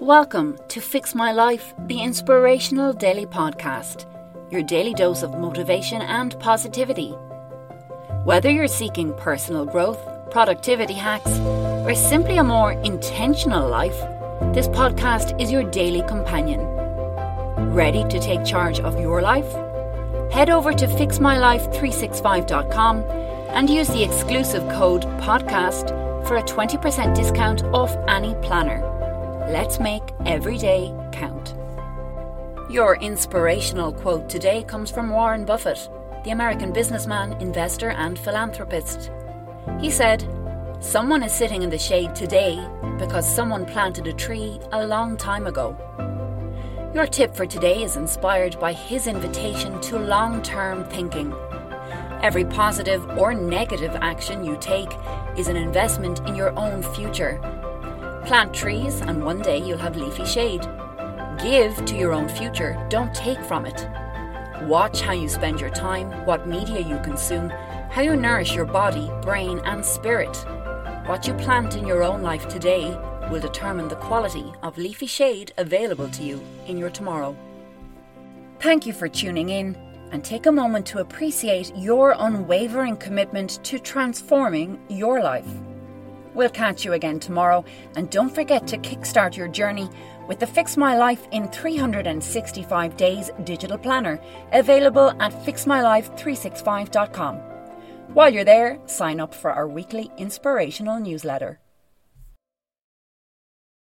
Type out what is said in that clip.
Welcome to Fix My Life, the inspirational daily podcast, your daily dose of motivation and positivity. Whether you're seeking personal growth, productivity hacks, or simply a more intentional life, this podcast is your daily companion. Ready to take charge of your life? Head over to fixmylife365.com and use the exclusive code PODCAST for a 20% discount off any planner. Let's make every day count. Your inspirational quote today comes from Warren Buffett, the American businessman, investor, and philanthropist. He said, Someone is sitting in the shade today because someone planted a tree a long time ago. Your tip for today is inspired by his invitation to long term thinking. Every positive or negative action you take is an investment in your own future. Plant trees, and one day you'll have leafy shade. Give to your own future, don't take from it. Watch how you spend your time, what media you consume, how you nourish your body, brain, and spirit. What you plant in your own life today will determine the quality of leafy shade available to you in your tomorrow. Thank you for tuning in and take a moment to appreciate your unwavering commitment to transforming your life. We'll catch you again tomorrow, and don't forget to kickstart your journey with the Fix My Life in 365 Days digital planner, available at fixmylife365.com. While you're there, sign up for our weekly inspirational newsletter.